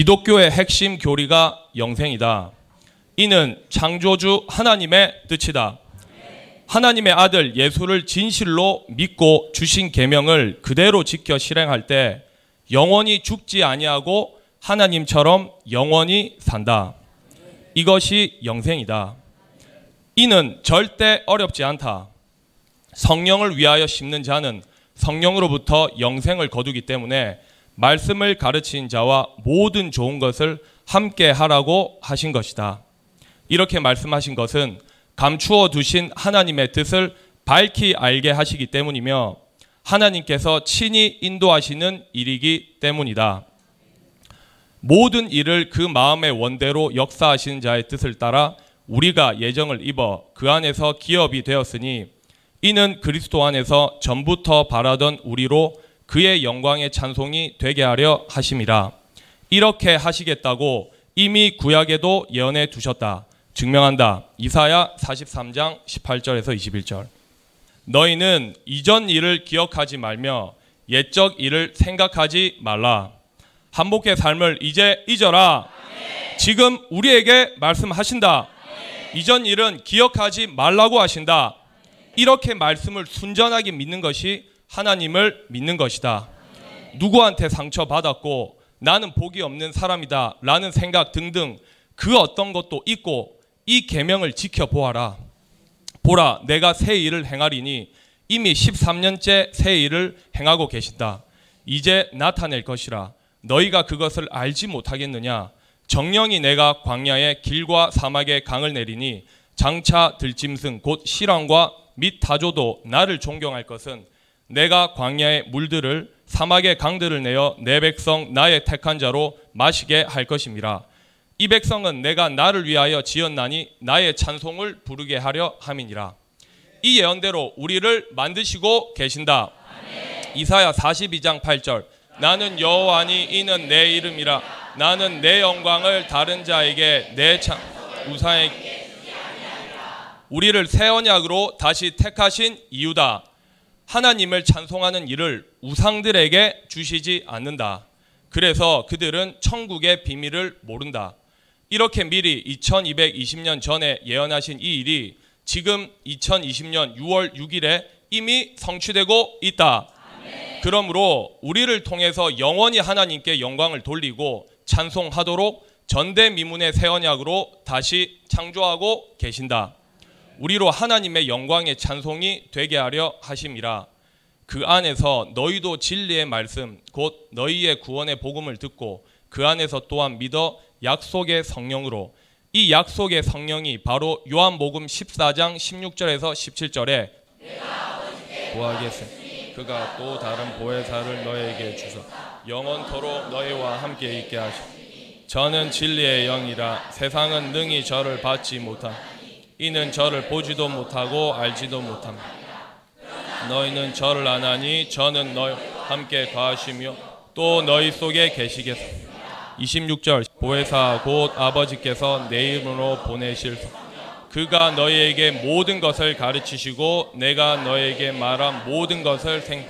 기독교의 핵심 교리가 영생이다. 이는 창조주 하나님의 뜻이다. 하나님의 아들 예수를 진실로 믿고 주신 계명을 그대로 지켜 실행할 때 영원히 죽지 아니하고 하나님처럼 영원히 산다. 이것이 영생이다. 이는 절대 어렵지 않다. 성령을 위하여 심는 자는 성령으로부터 영생을 거두기 때문에 말씀을 가르친 자와 모든 좋은 것을 함께 하라고 하신 것이다. 이렇게 말씀하신 것은 감추어 두신 하나님의 뜻을 밝히 알게 하시기 때문이며 하나님께서 친히 인도하시는 일이기 때문이다. 모든 일을 그 마음의 원대로 역사하시는 자의 뜻을 따라 우리가 예정을 입어 그 안에서 기업이 되었으니 이는 그리스도 안에서 전부터 바라던 우리로 그의 영광의 찬송이 되게 하려 하심이라. 이렇게 하시겠다고 이미 구약에도 예언해 두셨다. 증명한다. 이사야 43장 18절에서 21절. 너희는 이전 일을 기억하지 말며 옛적 일을 생각하지 말라. 한복의 삶을 이제 잊어라. 지금 우리에게 말씀하신다. 이전 일은 기억하지 말라고 하신다. 이렇게 말씀을 순전하게 믿는 것이 하나님을 믿는 것이다. 누구한테 상처받았고 나는 복이 없는 사람이다 라는 생각 등등 그 어떤 것도 있고 이 계명을 지켜보아라. 보라 내가 새 일을 행하리니 이미 13년째 새 일을 행하고 계신다. 이제 나타낼 것이라. 너희가 그것을 알지 못하겠느냐? 정령이 내가 광야에 길과 사막에 강을 내리니 장차 들짐승 곧 실황과 및 다조도 나를 존경할 것은 내가 광야의 물들을 사막의 강들을 내어 내 백성 나의 택한 자로 마시게 할 것입니다. 이 백성은 내가 나를 위하여 지었나니 나의 찬송을 부르게 하려 함이니라. 이 예언대로 우리를 만드시고 계신다. 이사야 42장 8절 나는 여호와니 이는 내 이름이라 나는 내 영광을 다른 자에게 내참 우상에게 우리를 새 언약으로 다시 택하신 이유다. 하나님을 찬송하는 일을 우상들에게 주시지 않는다. 그래서 그들은 천국의 비밀을 모른다. 이렇게 미리 2220년 전에 예언하신 이 일이 지금 2020년 6월 6일에 이미 성취되고 있다. 그러므로 우리를 통해서 영원히 하나님께 영광을 돌리고 찬송하도록 전대미문의 새 언약으로 다시 창조하고 계신다. 우리로 하나님의 영광의 찬송이 되게 하려 하심이라. 그 안에서 너희도 진리의 말씀 곧 너희의 구원의 복음을 듣고 그 안에서 또한 믿어 약속의 성령으로. 이 약속의 성령이 바로 요한복음 14장 16절에서 17절에 구하겠으니 그가 또 다른 보혜사를 너에게 주소 영원토록 너희와 함께 있게 하시오. 저는 진리의 영이라 세상은 능히 저를 받지 못함 이는 저를 보지도 못하고 알지도 못함. 너희는 저를 아나니 저는 너희 함께 거하시며 또 너희 속에 계시겠소. 26절 보혜사 곧 아버지께서 내 이름으로 보내실 그가 너희에게 모든 것을 가르치시고 내가 너에게 말한 모든 것을 생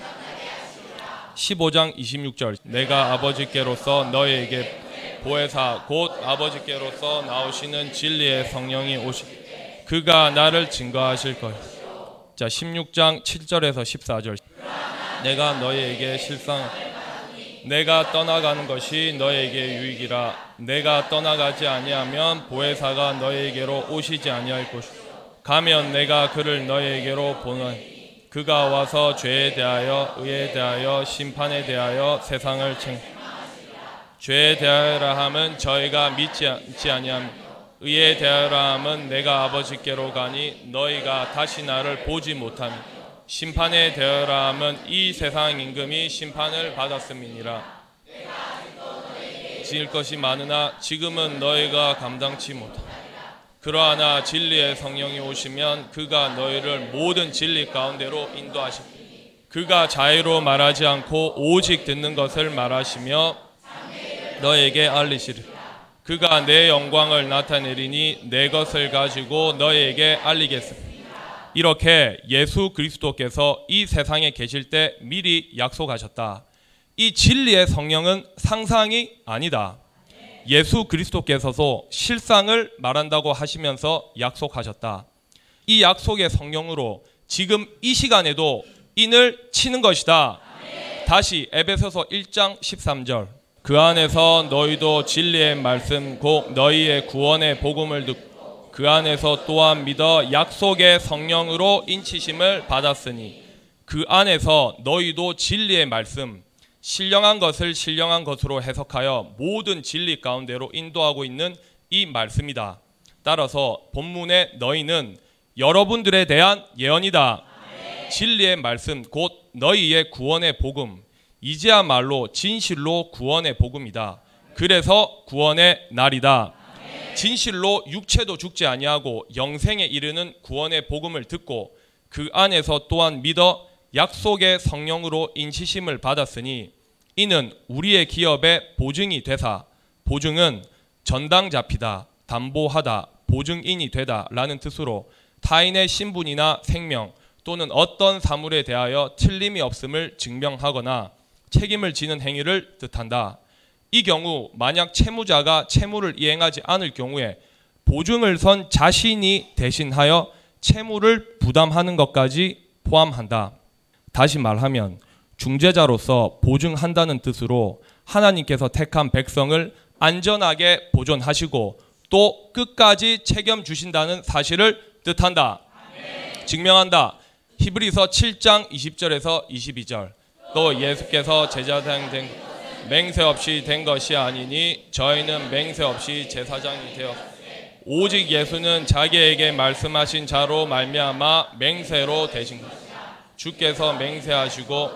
15장 26절 내가 아버지께로서 너희에게 보혜사 곧 아버지께로서 나오시는 진리의 성령이 오시 그가 나를 증거하실 것. 자 16장 7절에서 14절. 내가 너희에게 실상 내가 떠나가는 것이 너에게 유익이라. 내가 떠나가지 아니하면 보혜사가 너에게로 오시지 아니할 것이 가면 내가 그를 너에게로 보는 그가 와서 죄에 대하여 의에 대하여 심판에 대하여 세상을 청 죄에 대하여라 함은 저희가 믿지 아니함 의에 대하여라 함은 내가 아버지께로 가니 너희가 다시 나를 보지 못함. 심판에 대하여라 함은 이 세상 임금이 심판을 받았음이니라. 지을 것이 많으나 지금은 너희가 감당치 못하 그러하나 진리의 성령이 오시면 그가 너희를 모든 진리 가운데로 인도하시 그가 자유로 말하지 않고 오직 듣는 것을 말하시며 너에게 알리시리 그가 내 영광을 나타내리니 내 것을 가지고 너에게 알리겠습니다 이렇게 예수 그리스도께서 이 세상에 계실 때 미리 약속하셨다. 이 진리의 성령은 상상이 아니다. 예수 그리스도께서도 실상을 말한다고 하시면서 약속하셨다. 이 약속의 성령으로 지금 이 시간에도 인을 치는 것이다. 다시 에베소서 1장 13절. 그 안에서 너희도 진리의 말씀 곧 너희의 구원의 복음을 듣고 그 안에서 또한 믿어 약속의 성령으로 인치심을 받았으니 그 안에서 너희도 진리의 말씀 신령한 것을 신령한 것으로 해석하여 모든 진리 가운데로 인도하고 있는 이 말씀이다. 따라서 본문의 너희는 여러분들에 대한 예언이다. 진리의 말씀 곧 너희의 구원의 복음 이제야말로 진실로 구원의 복음이다. 그래서 구원의 날이다. 진실로 육체도 죽지 아니하고 영생에 이르는 구원의 복음을 듣고 그 안에서 또한 믿어 약속의 성령으로 인치심을 받았으니 이는 우리의 기업의 보증이 되사 보증은 전당 잡히다 담보하다 보증인이 되다라는 뜻으로 타인의 신분이나 생명 또는 어떤 사물에 대하여 틀림이 없음을 증명하거나 책임을 지는 행위를 뜻한다. 이 경우 만약 채무자가 채무를 이행하지 않을 경우에 보증을 선 자신이 대신하여 채무를 부담하는 것까지 포함한다. 다시 말하면 중재자로서 보증한다는 뜻으로 하나님께서 택한 백성을 안전하게 보존하시고 또 끝까지 책임 주신다는 사실을 뜻한다. 증명한다. 히브리서 7장 20절에서 22절. 또 예수께서 제사장 된 맹세 없이 된 것이 아니니 저희는 맹세 없이 제사장이 되어 오직 예수는 자기에게 말씀하신 자로 말미암아 맹세로 되신 것. 주께서 맹세하시고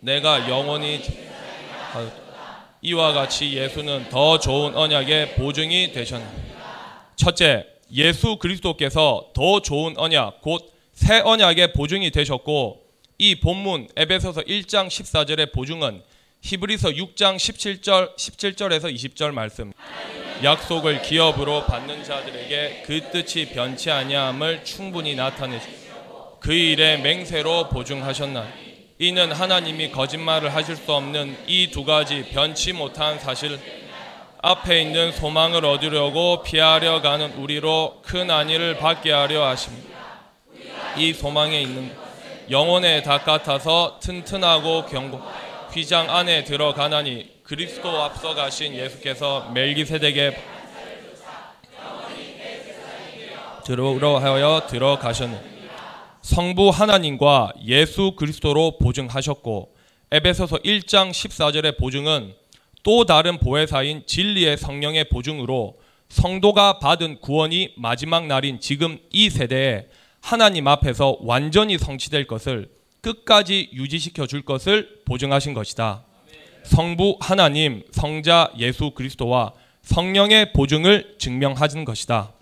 내가 영원히 이와 같이 예수는 더 좋은 언약의 보증이 되셨다. 첫째, 예수 그리스도께서 더 좋은 언약 곧 새 언약의 보증이 되셨고 이 본문 에베소서 1장 14절의 보증은 히브리서 6장 17절 17절에서 20절 말씀 약속을 기업으로 받는 자들에게 그 뜻이 변치 아니함을 충분히 나타내시고 그 일에 맹세로 보증하셨나 이는 하나님이 거짓말을 하실 수 없는 이 두 가지 변치 못한 사실 앞에 있는 소망을 얻으려고 피하려 가는 우리로 큰 안위를 받게 하려 하십니다. 이 소망에 있는 닭 같아서 튼튼하고 견고 휘장 안에 들어가나니 그리스도 앞서 가신 예수께서 멜기세덱의 들어하여 들어가셨는 성부 하나님과 예수 그리스도로 보증하셨고 에베소서 1장 14절의 보증은 또 다른 보혜사인 진리의 성령의 보증으로 성도가 받은 구원이 마지막 날인 지금 이 세대에 하나님 앞에서 완전히 성취될 것을 끝까지 유지시켜 줄 것을 보증하신 것이다. 성부 하나님, 성자 예수 그리스도와 성령의 보증을 증명하는 것이다.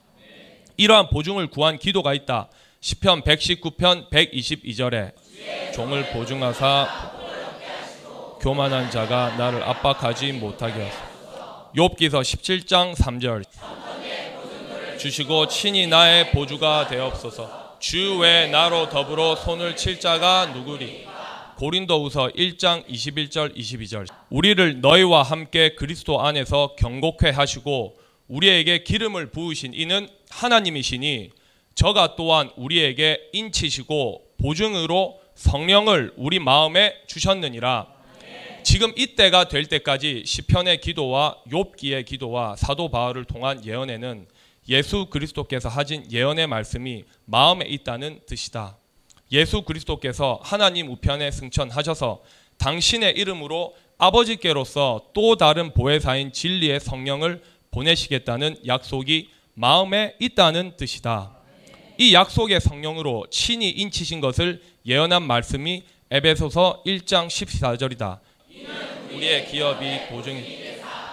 이러한 보증을 구한 기도가 있다. 시편 119편 122절에 종을 보증하사 교만한 자가 나를 압박하지 못하게 하소서. 욥기서 17장 3절 주시고 친히 나의 보주가 되옵소서. 주 외 나로 더불어 손을 칠 자가 누구리? 고린도후서 1장 21절 22절 우리를 너희와 함께 그리스도 안에서 경고케 하시고 우리에게 기름을 부으신 이는 하나님이시니 저가 또한 우리에게 인치시고 보증으로 성령을 우리 마음에 주셨느니라. 지금 이때가 될 때까지 시편의 기도와 욥기의 기도와 사도 바울을 통한 예언에는 예수 그리스도께서 하신 예언의 말씀이 마음에 있다는 뜻이다. 예수 그리스도께서 하나님 우편에 승천하셔서 당신의 이름으로 아버지께로서 또 다른 보혜사인 진리의 성령을 보내시겠다는 약속이 마음에 있다는 뜻이다. 이 약속의 성령으로 친히 인치신 것을 예언한 말씀이 에베소서 1장 14절이다. 우리의 기업이 보증이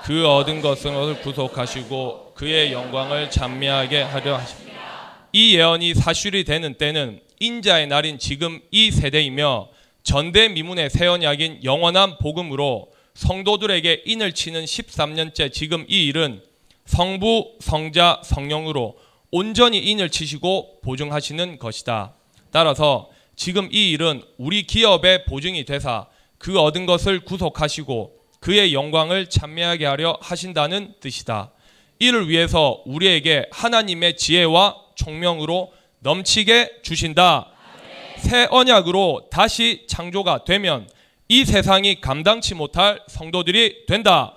그 얻은 것을 구속하시고 그의 영광을 찬미하게 하려 하십니다. 이 예언이 사실이 되는 때는 인자의 날인 지금 이 세대이며 전대미문의 새 언약인 영원한 복음으로 성도들에게 인을 치는 13년째 지금 이 일은 성부, 성자, 성령으로 온전히 인을 치시고 보증하시는 것이다. 따라서 지금 이 일은 우리 기업의 보증이 되사 그 얻은 것을 구속하시고 그의 영광을 찬미하게 하려 하신다는 뜻이다. 이를 위해서 우리에게 하나님의 지혜와 총명으로 넘치게 주신다. 새 언약으로 다시 창조가 되면 이 세상이 감당치 못할 성도들이 된다.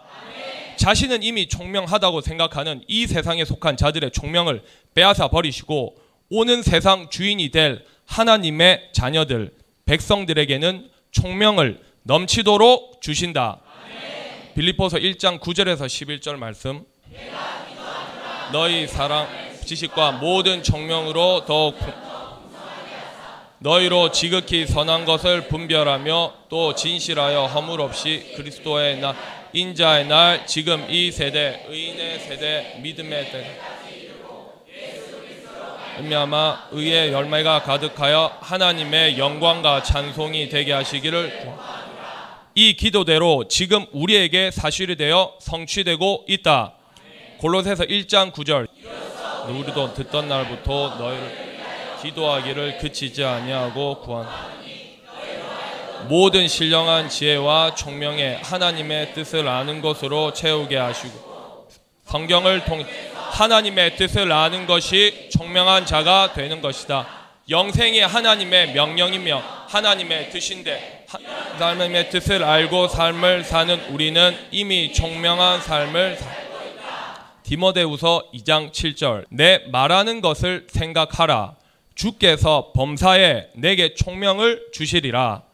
자신은 이미 총명하다고 생각하는 이 세상에 속한 자들의 총명을 빼앗아 버리시고 오는 세상 주인이 될 하나님의 자녀들 백성들에게는 총명을 넘치도록 주신다. 빌립보서 1장 9절에서 11절 말씀. 너희 사랑 지식과 모든 총명으로 더욱 너희로 지극히 선한 것을 분별하며 또 진실하여 허물 없이 그리스도의 날 인자의 날 지금 이 세대 의인의 세대 믿음의 세대 음미아마 의의 열매가 가득하여 하나님의 영광과 찬송이 되게 하시기를 이 기도대로 지금 우리에게 사실이 되어 성취되고 있다. 골로새서 1장 9절 우리도 듣던 날부터 너희를 기도하기를 그치지 아니하고 구한 모든 신령한 지혜와 총명에 하나님의 뜻을 아는 것으로 채우게 하시고 성경을 통해 하나님의 뜻을 아는 것이 총명한 자가 되는 것이다. 영생이 하나님의 명령이며 하나님의 뜻인데 하나님의 뜻을 알고 삶을 사는 우리는 이미 총명한 삶을 사... 디모데후서 2장 7절 내 말하는 것을 생각하라. 주께서 범사에 내게 총명을 주시리라.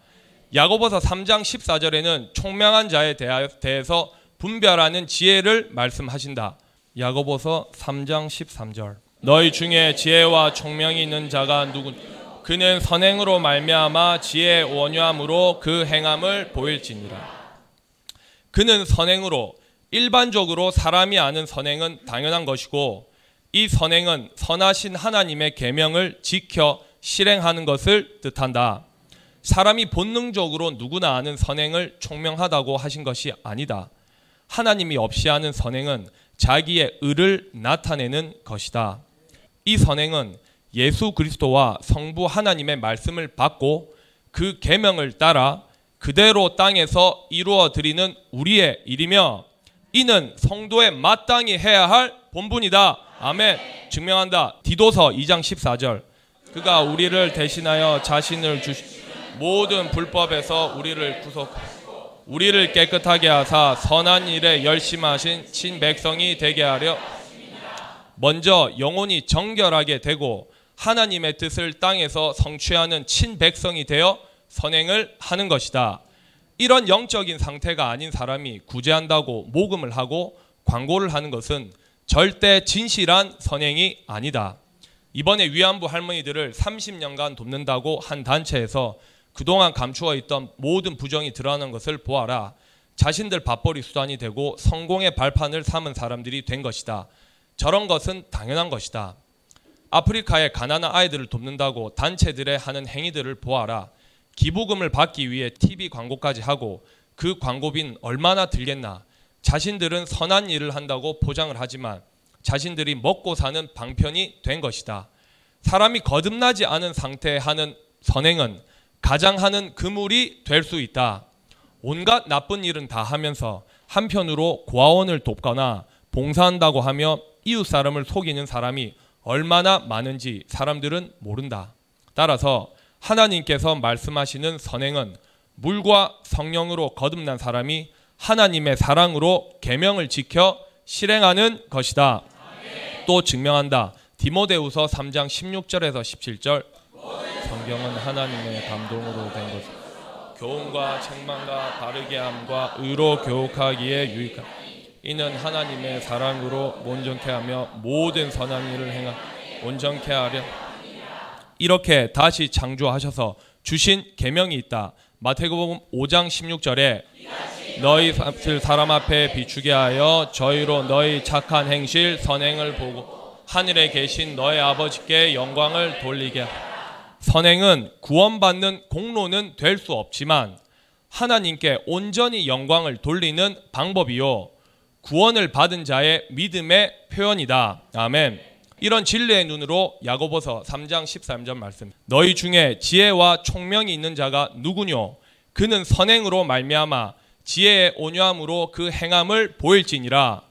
야고보서 3장 14절에는 총명한 자에 대해서 분별하는 지혜를 말씀하신다. 야고보서 3장 13절. 너희 중에 지혜와 총명이 있는 자가 누군 그는 선행으로 말미암아 지혜의 원유함으로 그 행함을 보일지니라. 그는 선행으로 일반적으로 사람이 아는 선행은 당연한 것이고 이 선행은 선하신 하나님의 계명을 지켜 실행하는 것을 뜻한다. 사람이 본능적으로 누구나 아는 선행을 총명하다고 하신 것이 아니다. 하나님이 없이 하는 선행은 자기의 의를 나타내는 것이다. 이 선행은 예수 그리스도와 성부 하나님의 말씀을 받고 그 계명을 따라 그대로 땅에서 이루어 드리는 우리의 일이며 이는 성도의 마땅히 해야 할 본분이다. 아멘. 증명한다. 디도서 2장 14절. 그가 우리를 대신하여 자신을 주시 모든 불법에서 우리를 구속 우리를 깨끗하게 하사 선한 일에 열심하신 친백성이 되게 하려 먼저 영혼이 정결하게 되고 하나님의 뜻을 땅에서 성취하는 친백성이 되어 선행을 하는 것이다. 이런 영적인 상태가 아닌 사람이 구제한다고 모금을 하고 광고를 하는 것은 절대 진실한 선행이 아니다. 이번에 위안부 할머니들을 30년간 돕는다고 한 단체에서 그동안 감추어 있던 모든 부정이 드러나는 것을 보아라. 자신들 밥벌이 수단이 되고 성공의 발판을 삼은 사람들이 된 것이다. 저런 것은 당연한 것이다. 아프리카의 가난한 아이들을 돕는다고 단체들의 하는 행위들을 보아라. 기부금을 받기 위해 TV 광고까지 하고 그 광고비는 얼마나 들겠나. 자신들은 선한 일을 한다고 포장을 하지만 자신들이 먹고 사는 방편이 된 것이다. 사람이 거듭나지 않은 상태에 하는 선행은 가장 하는 그물이 될 수 있다. 온갖 나쁜 일은 다 하면서 한편으로 고아원을 돕거나 봉사한다고 하며 이웃 사람을 속이는 사람이 얼마나 많은지 사람들은 모른다. 따라서 하나님께서 말씀하시는 선행은 물과 성령으로 거듭난 사람이 하나님의 사랑으로 계명을 지켜 실행하는 것이다. 또 증명한다. 디모데후서 3장 16절에서 17절 성경은 하나님의 감동으로 된 것. 교훈과 책망과 바르게 함과 의로 교육하기에 유익한 이는 하나님의 사랑으로 온전케 하며 모든 선한 일을 행하 온전케 하려 이렇게 다시 창조하셔서 주신 계명이 있다. 마태복음 5장 16절에 너희 사람 앞에 비추게 하여 저희로 너희 착한 행실 선행을 보고 하늘에 계신 너희 아버지께 영광을 돌리게 하라. 선행은 구원받는 공로는 될 수 없지만 하나님께 온전히 영광을 돌리는 방법이요 구원을 받은 자의 믿음의 표현이다. 아멘. 이런 진리의 눈으로 야고보서 3장 13절 말씀. 너희 중에 지혜와 총명이 있는 자가 누구뇨? 그는 선행으로 말미암아 지혜의 온유함으로 그 행함을 보일지니라.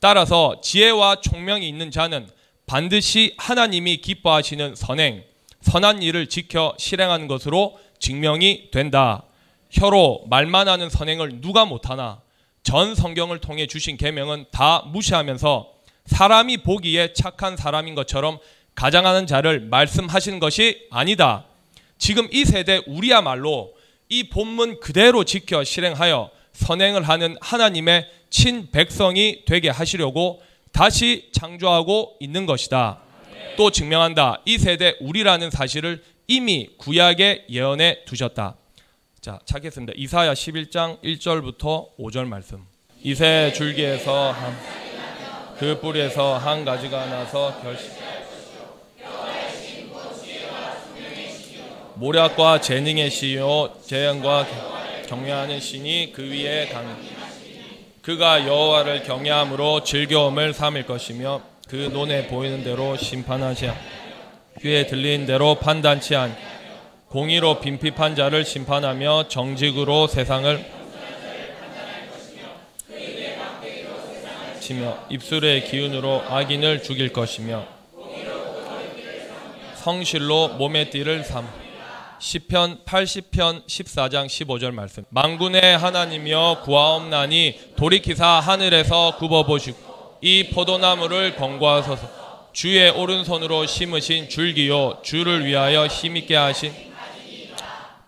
따라서 지혜와 총명이 있는 자는 반드시 하나님이 기뻐하시는 선행, 선한 일을 지켜 실행하는 것으로 증명이 된다. 혀로 말만 하는 선행을 누가 못하나 전 성경을 통해 주신 계명은 다 무시하면서 사람이 보기에 착한 사람인 것처럼 가장하는 자를 말씀하시는 것이 아니다. 지금 이 세대 우리야말로 이 본문 그대로 지켜 실행하여 선행을 하는 하나님의 친백성이 되게 하시려고 다시 창조하고 있는 것이다. 또 증명한다. 이 세대 우리라는 사실을 이미 구약에 예언해 두셨다. 자, 찾겠습니다. 이사야 11장 1절부터 5절 말씀. 이새 줄기에서 한, 그 뿌리에서 한 가지가 나서 결실 모략과 재능의 시요 재앙과 경외하는 신이 그 위에 가는 그가 여호와를 경외함으로 즐거움을 삼을 것이며 그 눈에 보이는 대로 심판하시야 귀에 들리는 대로 판단치 않 공의로 빈핍한 자를 심판하며 정직으로 세상을 치며 입술의 기운으로 악인을 죽일 것이며 성실로 몸의 띠를 삼. 시편 80편 14장 15절 말씀. 망군의 하나님이여 구하옵나니 돌이키사 하늘에서 굽어보시고 이 포도나무를 권고하소서. 주의 오른손으로 심으신 줄기요 주를 위하여 힘있게 하신.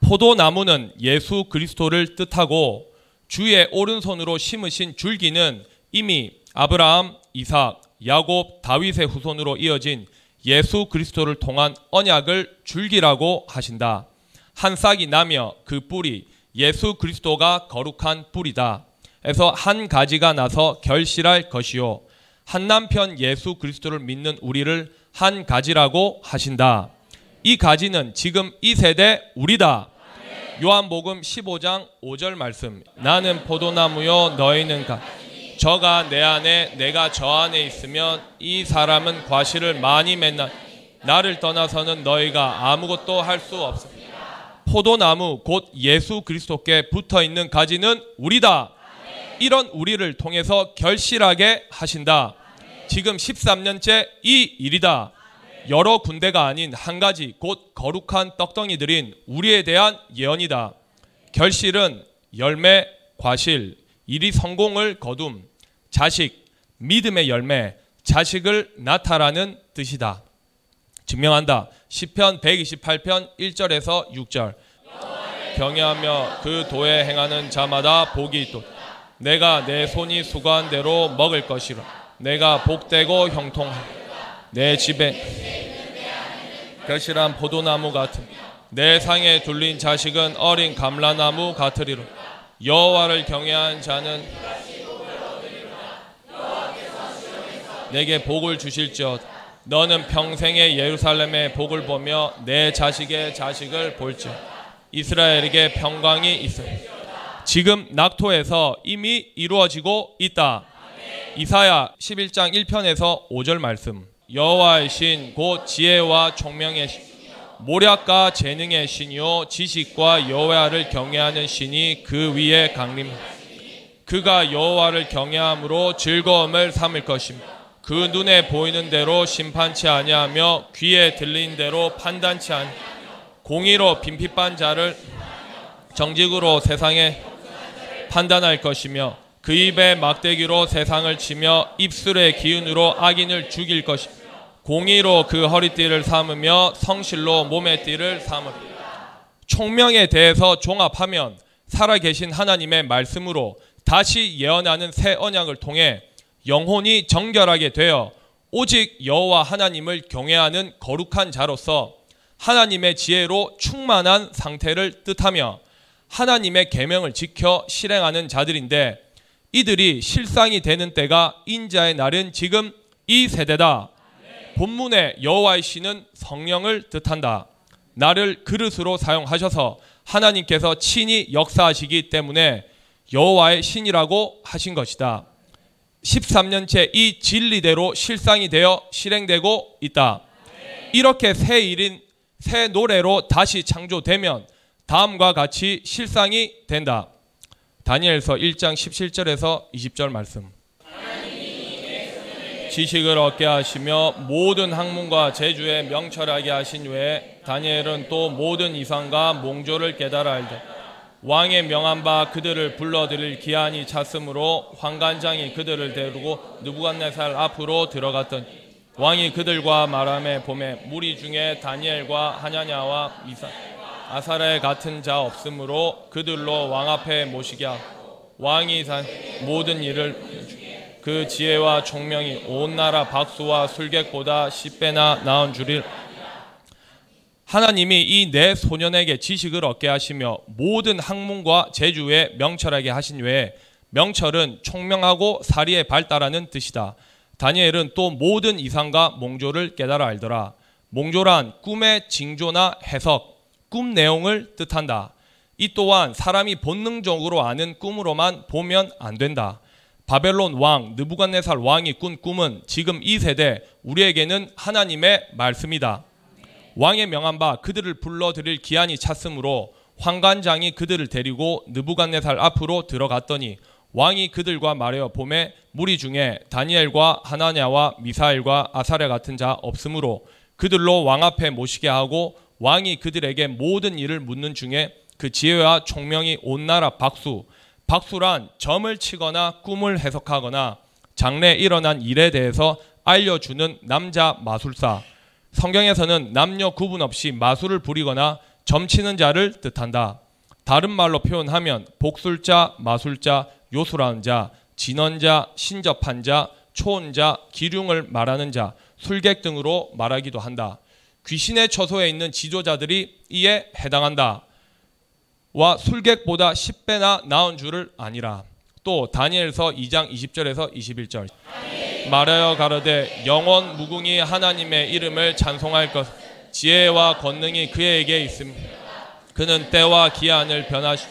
포도나무는 예수 그리스도를 뜻하고 주의 오른손으로 심으신 줄기는 이미 아브라함, 이삭, 야곱, 다윗의 후손으로 이어진 예수 그리스도를 통한 언약을 줄기라고 하신다. 한 싹이 나며 그 뿌리 예수 그리스도가 거룩한 뿌리다. 에서 한 가지가 나서 결실할 것이요 한 남편 예수 그리스도를 믿는 우리를 한 가지라고 하신다. 이 가지는 지금 이 세대 우리다. 요한복음 15장 5절 말씀. 나는 포도나무요 너희는 가 저가 내 안에 내가 저 안에 있으면 이 사람은 과실을 많이 맺나 나를 떠나서는 너희가 아무것도 할 수 없어. 포도나무 곧 예수 그리스도께 붙어 있는 가지는 우리다. 이런 우리를 통해서 결실하게 하신다. 지금 13년째 이 일이다. 여러 군데가 아닌 한 가지 곧 거룩한 떡덩이들인 우리에 대한 예언이다. 결실은 열매, 과실, 일이 성공을 거둠, 자식, 믿음의 열매, 자식을 나타라는 뜻이다. 증명한다. 시편 128편 1절에서 6절. 경외하며 그 도에 행하는 자마다 복이 있도. 내가 내 손이 수고한 대로 먹을 것이라. 내가 복되고 형통하. 내 집에 결실한 포도나무 같은 내 상에 둘린 자식은 어린 감라나무 같으리로. 여호와를 경외한 자는 내게 복을 주실지어다. 너는 평생의 예루살렘의 복을 보며 내 자식의 자식을 볼지 이스라엘에게 평강이 있어. 지금 낙토에서 이미 이루어지고 있다. 이사야 11장 1편에서 5절 말씀. 여호와의 신 곧 지혜와 총명의 신 모략과 재능의 신이요 지식과 여호와를 경외하는 신이 그 위에 강림. 그가 여호와를 경외함으로 즐거움을 삼을 것입니다. 그 눈에 보이는 대로 심판치 아니하며 귀에 들린 대로 판단치 아니 공의로 빈핍한 자를 정직으로 세상에 판단할 것이며 그 입에 막대기로 세상을 치며 입술의 기운으로 악인을 죽일 것이 공의로 그 허리띠를 삼으며 성실로 몸의 띠를 삼으 총명에 대해서 종합하면 살아계신 하나님의 말씀으로 다시 예언하는 새 언약을 통해 영혼이 정결하게 되어 오직 여호와 하나님을 경외하는 거룩한 자로서 하나님의 지혜로 충만한 상태를 뜻하며 하나님의 계명을 지켜 실행하는 자들인데 이들이 실상이 되는 때가 인자의 날은 지금 이 세대다. 본문의 여호와의 신은 성령을 뜻한다. 나를 그릇으로 사용하셔서 하나님께서 친히 역사하시기 때문에 여호와의 신이라고 하신 것이다. 13년째 이 진리대로 실상이 되어 실행되고 있다. 이렇게 새 일인 새 노래로 다시 창조되면 다음과 같이 실상이 된다. 다니엘서 1장 17절에서 20절 말씀. 지식을 얻게 하시며 모든 학문과 제주에 명철하게 하신 후에 다니엘은 또 모든 이상과 몽조를 깨달아 알되 왕의 명한 바 그들을 불러들일 기한이 찼으므로 환관장이 그들을 데리고 느부갓네살 앞으로 들어갔던 왕이 그들과 말함에 봄에 무리 중에 다니엘과 하냐냐와 미사 아사레 같은 자 없으므로 그들로 왕 앞에 모시게 하고 왕이 모든 일을 그 지혜와 총명이 온 나라 박수와 술객보다 10배나 나은 줄일 하나님이 이 네 소년에게 지식을 얻게 하시며 모든 학문과 재주에 명철하게 하신 외에 명철은 총명하고 사리에 발달하는 뜻이다. 다니엘은 또 모든 이상과 몽조를 깨달아 알더라. 몽조란 꿈의 징조나 해석, 꿈 내용을 뜻한다. 이 또한 사람이 본능적으로 아는 꿈으로만 보면 안 된다. 바벨론 왕 느부갓네살 왕이 꾼 꿈은 지금 이 세대 우리에게는 하나님의 말씀이다. 왕의 명한 바 그들을 불러들일 기한이 찼으므로 황관장이 그들을 데리고 느부갓네살 앞으로 들어갔더니 왕이 그들과 말하여 봄에 무리 중에 다니엘과 하나냐와 미사엘과 아사랴 같은 자 없으므로 그들로 왕 앞에 모시게 하고 왕이 그들에게 모든 일을 묻는 중에 그 지혜와 총명이 온 나라 박수 박수란 점을 치거나 꿈을 해석하거나 장래 일어난 일에 대해서 알려주는 남자 마술사. 성경에서는 남녀 구분 없이 마술을 부리거나 점치는 자를 뜻한다. 다른 말로 표현하면 복술자, 마술자, 요술하는 자, 진언자, 신접한 자, 초혼자, 기륭을 말하는 자, 술객 등으로 말하기도 한다. 귀신의 처소에 있는 지도자들이 이에 해당한다. 와 술객보다 10배나 나은 줄을 아니라 또 다니엘서 2장 20절에서 21절. 말하여 가로되 영원 무궁히 하나님의 이름을 찬송할 것 지혜와 권능이 그에게 있음. 그는 때와 기한을 변하시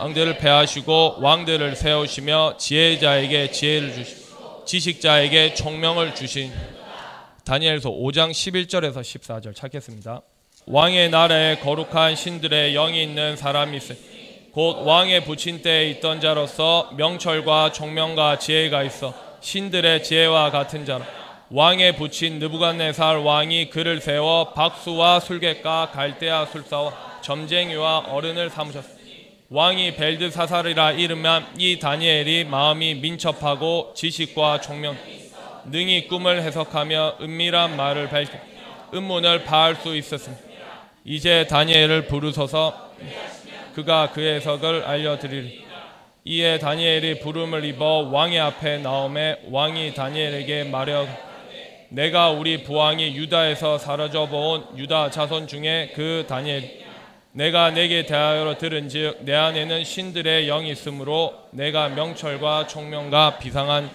왕들을 패하시고 왕들을 세우시며 지혜자에게 지혜를 주시고 지식자에게 총명을 주신. 다니엘서 5장 11절에서 14절. 찾겠습니다. 왕의 나라에 거룩한 신들의 영이 있는 사람이 있어 곧 왕의 부친 때에 있던 자로서 명철과 총명과 지혜가 있어 신들의 지혜와 같은 자라 왕의 부친 느부갓네살 왕이 그를 세워 박수와 술객과 갈대아 술사와 점쟁이와 어른을 삼으셨다. 왕이 벨드사살이라 이름한 이 다니엘이 마음이 민첩하고 지식과 총명 능히 꿈을 해석하며 은밀한 말을 밝히 음문을 파할 수 있었습니다. 이제 다니엘을 부르소서 그가 그 해석을 알려드리리. 이에 다니엘이 부름을 입어 왕의 앞에 나오매 왕이 다니엘에게 말하 내가 우리 부왕이 유다에서 사라져 본 유다 자손 중에 그 다니엘 내가 내게 대하여 들은즉 내 안에는 신들의 영이 있으므로 내가 명철과 총명과 비상한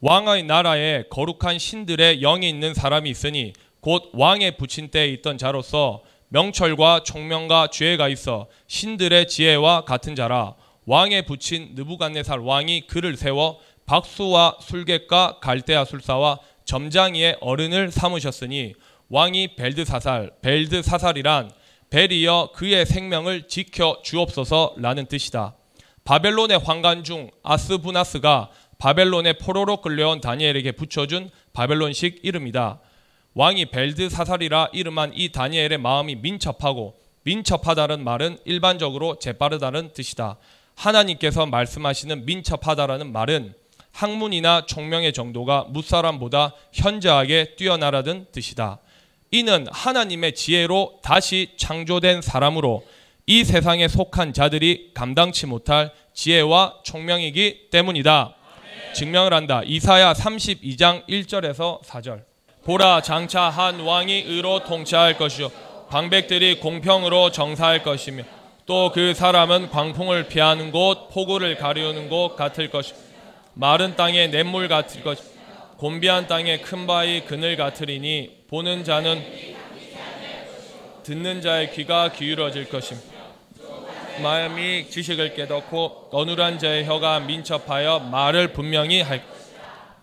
왕의 나라에 거룩한 신들의 영이 있는 사람이 있으니 곧 왕의 부친 때에 있던 자로서 명철과 총명과 죄가 있어 신들의 지혜와 같은 자라 왕의 부친 느부갓네살 왕이 그를 세워 박수와 술객과 갈대아 술사와 점장이의 어른을 삼으셨으니 왕이 벨드사살 벨드사살이란 벨이여 그의 생명을 지켜 주옵소서라는 뜻이다. 바벨론의 황관 중 아스부나스가 바벨론의 포로로 끌려온 다니엘에게 붙여준 바벨론식 이름이다. 왕이 벨드사살이라 이름한 이 다니엘의 마음이 민첩하고 민첩하다는 말은 일반적으로 재빠르다는 뜻이다. 하나님께서 말씀하시는 민첩하다라는 말은 학문이나 총명의 정도가 무사람보다 현저하게 뛰어나라는 뜻이다. 이는 하나님의 지혜로 다시 창조된 사람으로 이 세상에 속한 자들이 감당치 못할 지혜와 총명이기 때문이다. 증명을 한다. 이사야 32장 1절에서 4절. 보라 장차 한 왕이 의로 통치할 것이요. 방백들이 공평으로 정사할 것이며 또 그 사람은 광풍을 피하는 곳 폭우를 가리우는 곳 같을 것이 마른 땅에 냇물 같을 것 곤비한 땅에 큰 바위 그늘 같으리니 보는 자는 듣는 자의 귀가 기울어질 것임. 마음이 지식을 깨닫고 어눌한 자의 혀가 민첩하여 말을 분명히 할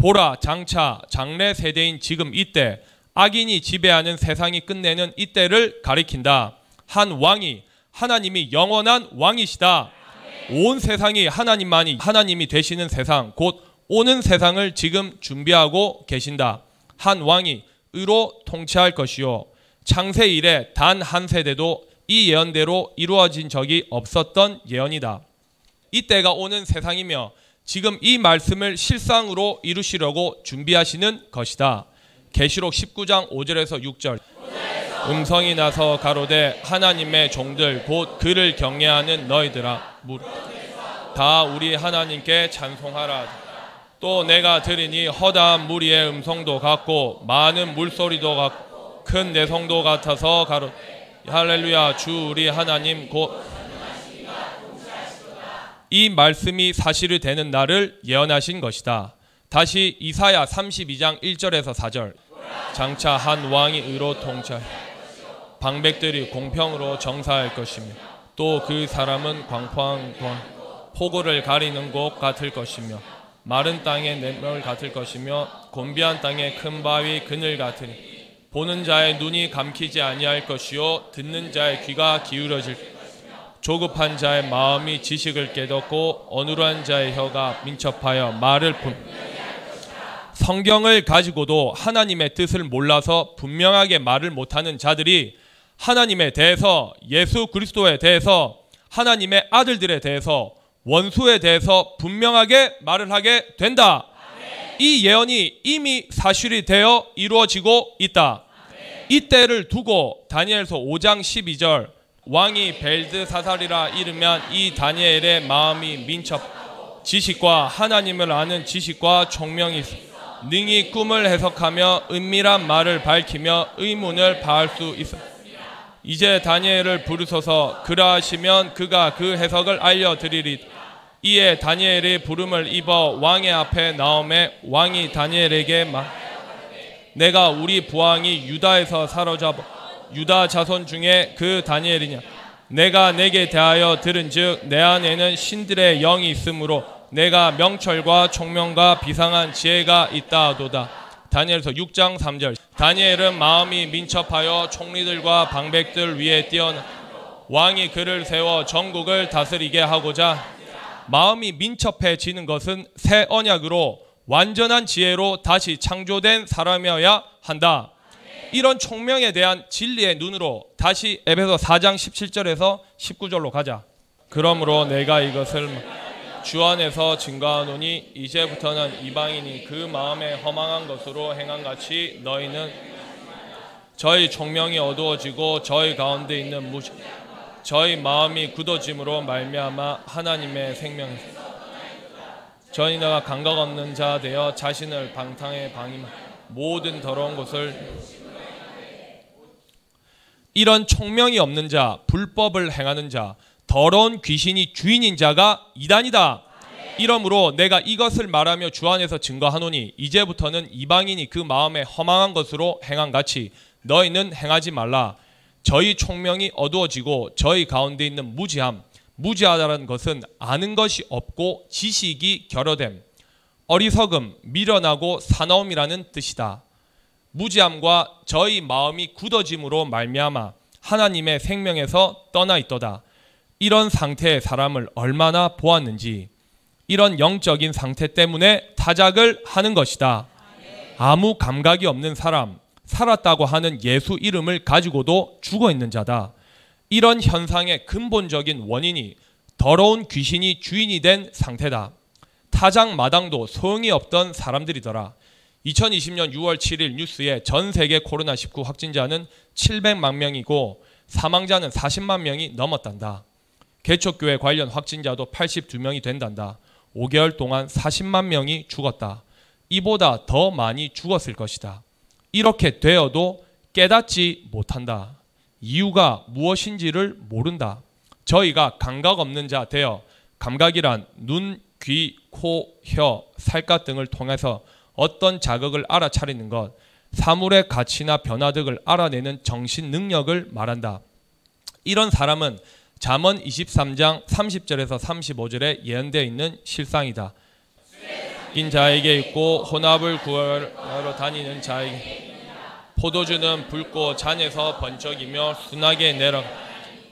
보라 장차 장래 세대인 지금 이때 악인이 지배하는 세상이 끝내는 이때를 가리킨다. 한 왕이 하나님이 영원한 왕이시다. 온 세상이 하나님만이 하나님이 되시는 세상 곧 오는 세상을 지금 준비하고 계신다. 한 왕이 의로 통치할 것이요 창세 이래 단 한 세대도 이 예언대로 이루어진 적이 없었던 예언이다. 이때가 오는 세상이며 지금 이 말씀을 실상으로 이루시려고 준비하시는 것이다. 계시록 19장 5절에서 6절 음성이 나서 가로되 하나님의 종들 곧 그를 경외하는 너희들아 다 우리 하나님께 찬송하라 또 내가 들으니 허다한 무리의 음성도 같고 많은 물소리도 같고 큰 내성도 같아서 가로 할렐루야 주 우리 하나님 곧 이 말씀이 사실이 되는 날을 예언하신 것이다. 다시 이사야 32장 1절에서 4절 장차 한 왕이 의로 통치할 방백들이 공평으로 정사할 것이며 또 그 사람은 광포한 광 포고를 가리는 곳 같을 것이며 마른 땅에 냇물 같을 것이며 곤비한 땅에 큰 바위 그늘 같으니 보는 자의 눈이 감히지 아니할 것이요 듣는 자의 귀가 기울어질 조급한 자의 마음이 지식을 깨닫고 어눌한 자의 혀가 민첩하여 말을 품 성경을 가지고도 하나님의 뜻을 몰라서 분명하게 말을 못하는 자들이 하나님에 대해서 예수 그리스도에 대해서 하나님의 아들들에 대해서 원수에 대해서 분명하게 말을 하게 된다. 이 예언이 이미 사실이 되어 이루어지고 있다. 이때를 두고 다니엘서 5장 12절 왕이 벨드사살이라 이르면 이 다니엘의 마음이 민첩 지식과 하나님을 아는 지식과 총명이 능히 꿈을 해석하며 은밀한 말을 밝히며 의문을 파할 수 있어. 이제 다니엘을 부르소서 그러하시면 그가 그 해석을 알려드리리. 이에 다니엘이 부름을 입어 왕의 앞에 나오매 왕이 다니엘에게 말 내가 우리 부왕이 유다에서 사로잡아 유다 자손 중에 그 다니엘이냐? 내가 내게 대하여 들은즉 내 안에는 신들의 영이 있으므로 내가 명철과 총명과 비상한 지혜가 있다 하도다. 다니엘서 6장 3절. 다니엘은 마음이 민첩하여 총리들과 방백들 위에 뛰어나 왕이 그를 세워 전국을 다스리게 하고자 마음이 민첩해지는 것은 새 언약으로 완전한 지혜로 다시 창조된 사람이어야 한다. 이런 총명에 대한 진리의 눈으로 다시 에베소 4장 17절에서 19절로 가자. 그러므로 내가 이것을 주 안에서 증거하노니 이제부터는 이방인이 그 마음에 허망한 것으로 행한 같이 너희는 저희 총명이 어두워지고 저희 가운데 있는 무지 저희 마음이 굳어짐으로 말미암아 하나님의 생명 저희가 감각 없는 자 되어 자신을 방탕에 방임 모든 더러운 것을 이런 총명이 없는 자 불법을 행하는 자 더러운 귀신이 주인인 자가 이단이다. 이러므로 내가 이것을 말하며 주 안에서 증거하노니 이제부터는 이방인이 그 마음에 허망한 것으로 행한 같이 너희는 행하지 말라. 저희 총명이 어두워지고 저희 가운데 있는 무지함, 무지하다는 것은 아는 것이 없고 지식이 결여됨, 어리석음, 미련하고 사나움이라는 뜻이다. 무지함과 저희 마음이 굳어짐으로 말미암아 하나님의 생명에서 떠나 있도다. 이런 상태의 사람을 얼마나 보았는지 이런 영적인 상태 때문에 타작을 하는 것이다. 아무 감각이 없는 사람, 살았다고 하는 예수 이름을 가지고도 죽어 있는 자다. 이런 현상의 근본적인 원인이 더러운 귀신이 주인이 된 상태다. 타작 마당도 소용이 없던 사람들이더라. 2020년 6월 7일 뉴스에 전 세계 코로나19 확진자는 700만 명이고 사망자는 40만 명이 넘었단다. 개척교회 관련 확진자도 82명이 된단다. 5개월 동안 40만 명이 죽었다. 이보다 더 많이 죽었을 것이다. 이렇게 되어도 깨닫지 못한다. 이유가 무엇인지를 모른다. 저희가 감각 없는 자 되어 감각이란 눈, 귀, 코, 혀, 살갗 등을 통해서 어떤 자극을 알아차리는 것, 사물의 가치나 변화 등을 알아내는 정신 능력을 말한다. 이런 사람은 잠언 23장 30절에서 35절에 예언되어 있는 실상이다. 인 자에게 있고 혼합을 구하러 다니는 자에게 포도주는 붉고 잔에서 번쩍이며 순하게 내려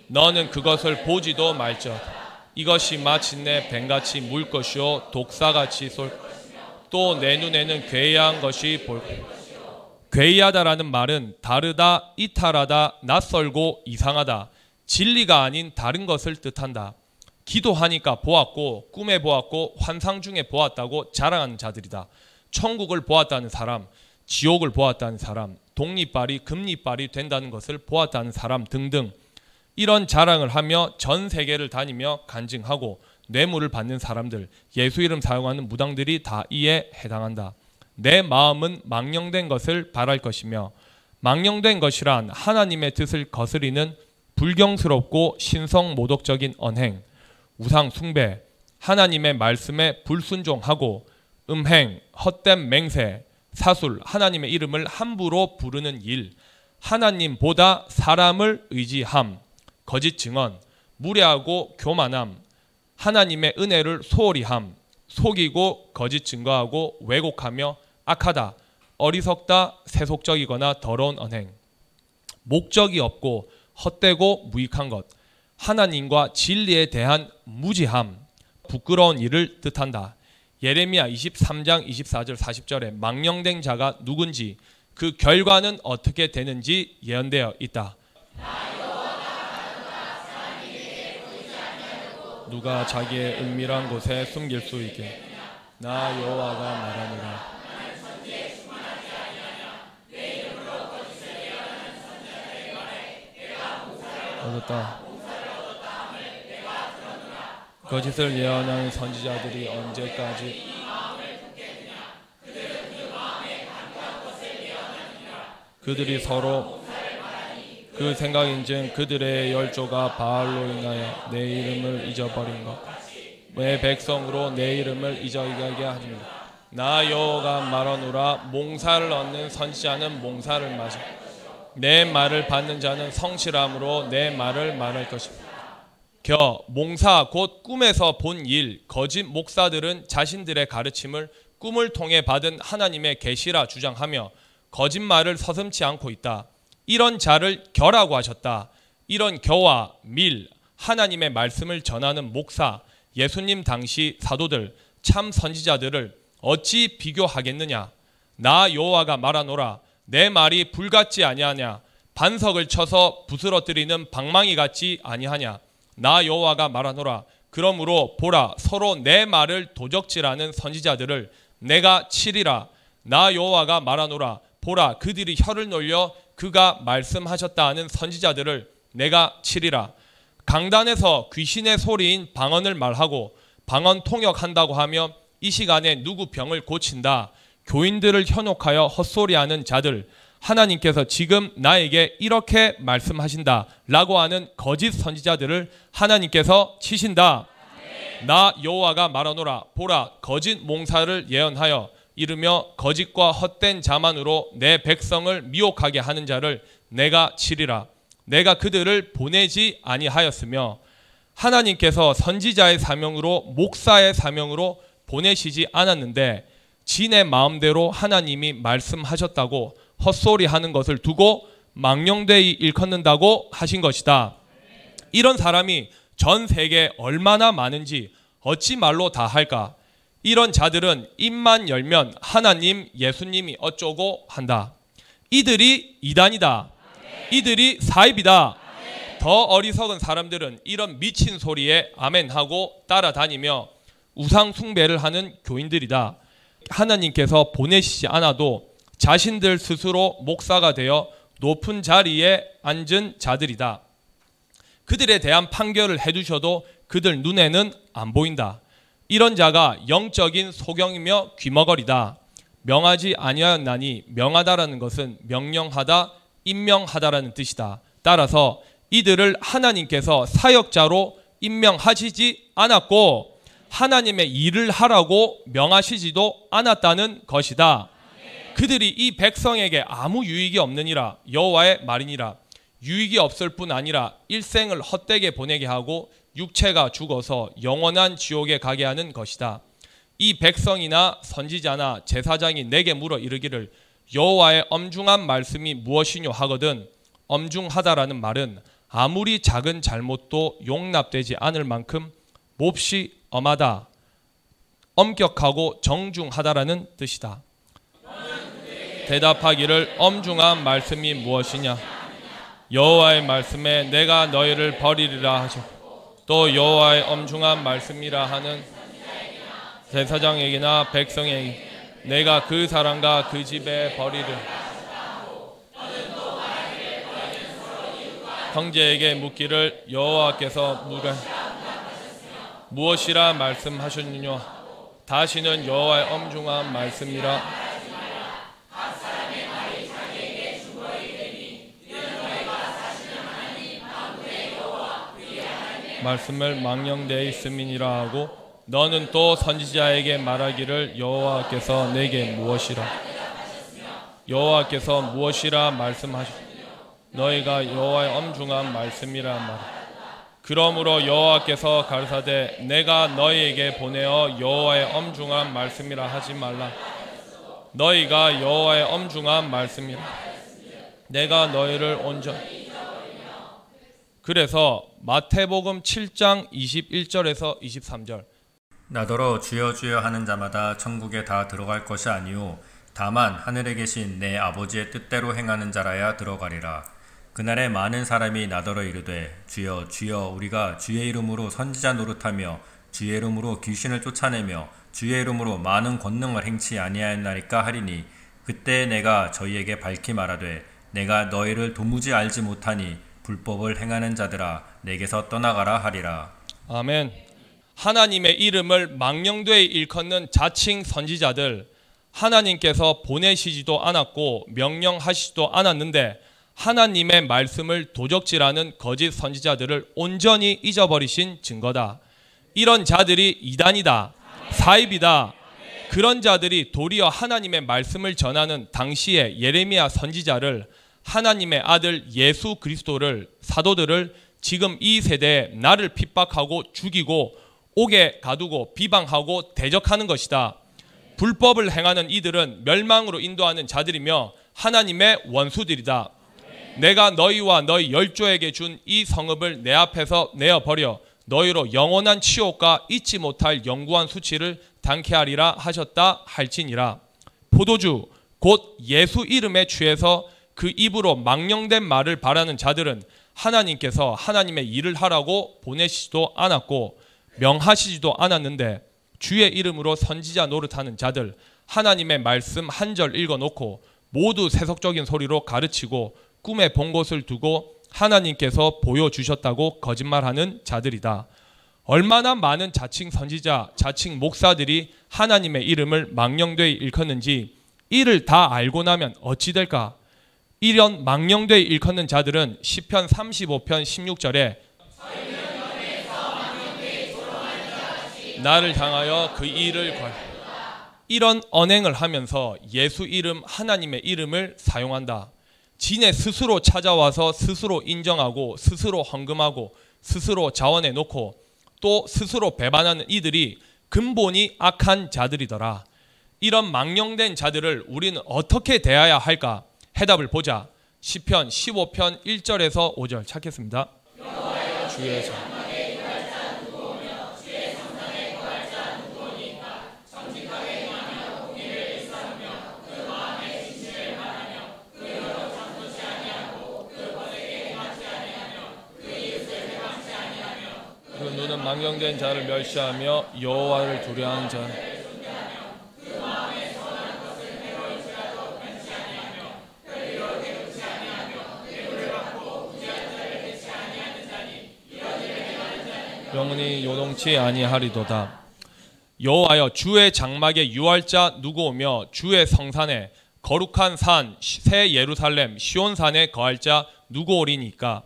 너는 그것을 보지도 말지어다. 이것이 마침내 뱀같이 물 것이요 독사같이 쏠 또 내 눈에는 괴이한 것이 볼 괴이하다라는 말은 다르다, 이탈하다, 낯설고 이상하다, 진리가 아닌 다른 것을 뜻한다. 기도하니까 보았고 꿈에 보았고 환상 중에 보았다고 자랑하는 자들이다. 천국을 보았다는 사람, 지옥을 보았다는 사람, 독립발이 금리발이 된다는 것을 보았다는 사람 등등 이런 자랑을 하며 전 세계를 다니며 간증하고 뇌물을 받는 사람들, 예수 이름 사용하는 무당들이 다 이에 해당한다. 내 마음은 망령된 것을 바랄 것이며 망령된 것이란 하나님의 뜻을 거스리는 불경스럽고 신성 모독적인 언행, 우상 숭배, 하나님의 말씀에 불순종하고 음행, 헛된 맹세, 사술, 하나님의 이름을 함부로 부르는 일, 하나님보다 사람을 의지함, 거짓 증언, 무례하고 교만함, 하나님의 은혜를 소홀히 함, 속이고 거짓 증거하고 왜곡하며 악하다, 어리석다, 세속적이거나 더러운 언행, 목적이 없고 헛되고 무익한 것, 하나님과 진리에 대한 무지함, 부끄러운 일을 뜻한다. 예레미야 23장 24절 40절에 망령된 자가 누군지 그 결과는 어떻게 되는지 예언되어 있다. 누가 자기의 은밀한 곳에 숨길 수 있게 나 여호와가 말하노라. 얻었다. 거짓을 예언하는 선지자들이 언제까지 그들이 서로 그 생각인즉 그들의 열조가 바알로 인하여 내 이름을 잊어버린 것. 왜 백성으로 내 이름을 잊어가게 하십니까? 나 여호가 말하노라 몽사를 얻는 선지자는 몽사를 맞아. 내 말을 받는 자는 성실함으로 내 말을 말할 것입니다. 겨 몽사 곧 꿈에서 본 일 거짓 목사들은 자신들의 가르침을 꿈을 통해 받은 하나님의 계시라 주장하며 거짓말을 서슴치 않고 있다. 이런 자를 겨라고 하셨다. 이런 겨와 밀 하나님의 말씀을 전하는 목사 예수님 당시 사도들 참 선지자들을 어찌 비교하겠느냐? 나 여호와가 말하노라 내 말이 불같지 아니하냐? 반석을 쳐서 부스러뜨리는 방망이 같지 아니하냐? 나 여호와가 말하노라 그러므로 보라 서로 내 말을 도적질하는 선지자들을 내가 치리라 나 여호와가 말하노라 보라 그들이 혀를 놀려 그가 말씀하셨다 하는 선지자들을 내가 치리라. 강단에서 귀신의 소리인 방언을 말하고 방언 통역한다고 하며 이 시간에 누구 병을 고친다. 교인들을 현혹하여 헛소리하는 자들 하나님께서 지금 나에게 이렇게 말씀하신다 라고 하는 거짓 선지자들을 하나님께서 치신다. 나 여호와가 말하노라. 보라 거짓 몽사를 예언하여 이르며 거짓과 헛된 자만으로 내 백성을 미혹하게 하는 자를 내가 치리라 내가 그들을 보내지 아니하였으며 하나님께서 선지자의 사명으로 목사의 사명으로 보내시지 않았는데 진의 마음대로 하나님이 말씀하셨다고 헛소리 하는 것을 두고 망령되이 일컫는다고 하신 것이다. 이런 사람이 전 세계에 얼마나 많은지 어찌 말로 다 할까? 이런 자들은 입만 열면 하나님, 예수님이 어쩌고 한다. 이들이 이단이다. 이들이 사입이다. 더 어리석은 사람들은 이런 미친 소리에 아멘하고 따라다니며 우상 숭배를 하는 교인들이다. 하나님께서 보내시지 않아도 자신들 스스로 목사가 되어 높은 자리에 앉은 자들이다. 그들에 대한 판결을 해주셔도 그들 눈에는 안 보인다. 이런 자가 영적인 소경이며 귀머거리다. 명하지 아니하였나니 명하다라는 것은 명령하다, 임명하다라는 뜻이다. 따라서 이들을 하나님께서 사역자로 임명하시지 않았고 하나님의 일을 하라고 명하시지도 않았다는 것이다. 그들이 이 백성에게 아무 유익이 없느니라 여호와의 말이니라 유익이 없을 뿐 아니라 일생을 헛되게 보내게 하고 육체가 죽어서 영원한 지옥에 가게 하는 것이다. 이 백성이나 선지자나 제사장이 내게 물어 이르기를 여호와의 엄중한 말씀이 무엇이뇨 하거든 엄중하다라는 말은 아무리 작은 잘못도 용납되지 않을 만큼 몹시 엄하다, 엄격하고 정중하다라는 뜻이다. 대답하기를 엄중한 말씀이 무엇이냐? 여호와의 말씀에 내가 너희를 버리리라 하죠. 또 여호와의 엄중한 말씀이라 하는 제사장에게나 백성에게 내가 그 사람과 그 집에 버리를. 형제에게 묻기를 여호와께서 무가 무엇이라 말씀하셨느냐 다시는 여호와의 엄중한 말씀이라 말씀을 망령되어 있음이니라 하고 너는 또 선지자에게 말하기를 여호와께서 내게 무엇이라? 여호와께서 무엇이라 말씀하셨 너희가 여호와의 엄중한 말씀이라 말 그러므로 여호와께서 가르사되 내가 너희에게 보내어 여호와의 엄중한 말씀이라 하지 말라. 너희가 여호와의 엄중한 말씀이라. 내가 너희를 온전. 그래서 마태복음 7장 21절에서 23절. 나더러 주여 주여 하는 자마다 천국에 다 들어갈 것이 아니요 다만 하늘에 계신 내 아버지의 뜻대로 행하는 자라야 들어가리라. 그날에 많은 사람이 나더러 이르되 주여 주여 우리가 주의 이름으로 선지자 노릇하며 주의 이름으로 귀신을 쫓아내며 주의 이름으로 많은 권능을 행치 아니하였나이까 하리니 그때 내가 저희에게 밝히 말하되 내가 너희를 도무지 알지 못하니 불법을 행하는 자들아 내게서 떠나가라 하리라 아멘. 하나님의 이름을 망령되이 일컫는 자칭 선지자들 하나님께서 보내시지도 않았고 명령하시지도 않았는데 하나님의 말씀을 도적질하는 거짓 선지자들을 온전히 잊어버리신 증거다. 이런 자들이 이단이다. 사입이다. 그런 자들이 도리어 하나님의 말씀을 전하는 당시의 예레미야 선지자를 하나님의 아들 예수 그리스도를 사도들을 지금 이 세대에 나를 핍박하고 죽이고 옥에 가두고 비방하고 대적하는 것이다. 불법을 행하는 이들은 멸망으로 인도하는 자들이며 하나님의 원수들이다. 내가 너희와 너희 열조에게 준 이 성읍을 내 앞에서 내어 버려 너희로 영원한 치욕과 잊지 못할 영구한 수치를 당케 하리라 하셨다 할지니라. 포도주 곧 예수 이름에 취해서 그 입으로 망령된 말을 바라는 자들은 하나님께서 하나님의 일을 하라고 보내시지도 않았고 명하시지도 않았는데 주의 이름으로 선지자 노릇하는 자들 하나님의 말씀 한 절 읽어 놓고 모두 세속적인 소리로 가르치고 꿈에 본 것을 두고 하나님께서 보여주셨다고 거짓말하는 자들이다. 얼마나 많은 자칭 선지자, 자칭 목사들이 하나님의 이름을 망령되이 일컫는지 이를 다 알고 나면 어찌 될까? 이런 망령되이 일컫는 자들은 시편 35편 16절에 나를 향하여 그 일을 관 이런 언행을 하면서 예수 이름 하나님의 이름을 사용한다. 지네 스스로 찾아와서 스스로 인정하고 스스로 헌금하고 스스로 자원해 놓고 또 스스로 배반하는 이들이 근본이 악한 자들이더라. 이런 망령된 자들을 우리는 어떻게 대해야 할까? 해답을 보자. 시편 15편 1절에서 5절 찾겠습니다. 주의 성그 망령된 자를 멸시하며 여호와를 두려워하는 자 영원히 요동치 아니하리도다. 여호와여 주의 장막에 유할자 누구 오며 주의 성산에 거룩한 산 새 예루살렘 시온 산에 거할 자 누구 오리니까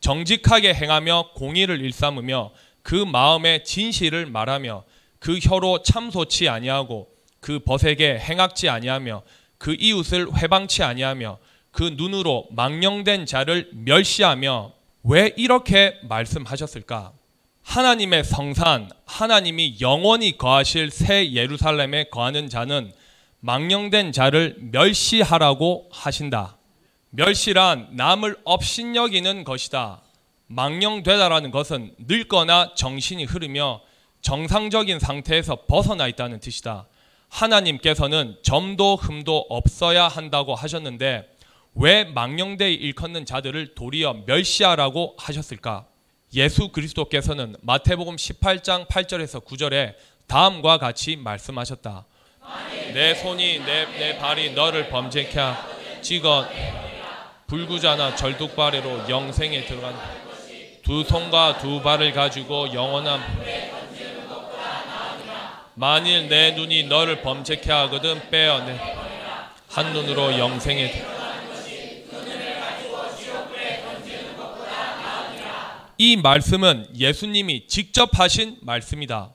정직하게 행하며 공의를 일삼으며 그 마음에 진실을 말하며 그 혀로 참소치 아니하고 그 벗에게 행악지 아니하며 그 이웃을 회방치 아니하며 그 눈으로 망령된 자를 멸시하며 왜 이렇게 말씀하셨을까? 하나님의 성산, 하나님이 영원히 거하실 새 예루살렘에 거하는 자는 망령된 자를 멸시하라고 하신다. 멸시란 남을 업신여기는 것이다. 망령되다라는 것은 늙거나 정신이 흐르며 정상적인 상태에서 벗어나 있다는 뜻이다. 하나님께서는 점도 흠도 없어야 한다고 하셨는데 왜 망령되이 일컫는 자들을 도리어 멸시하라고 하셨을까? 예수 그리스도께서는 마태복음 18장 8절에서 9절에 다음과 같이 말씀하셨다. 내 손이 내, 내 발이 너를 범죄케 찍어 불구자나 절뚝발에로 영생에 들어간 두 손과 두 발을 가지고 영원한 만일 내 눈이 너를 범죄케 하거든 빼어내 한 눈으로 영생에 이 말씀은 예수님이 직접 하신 말씀이다.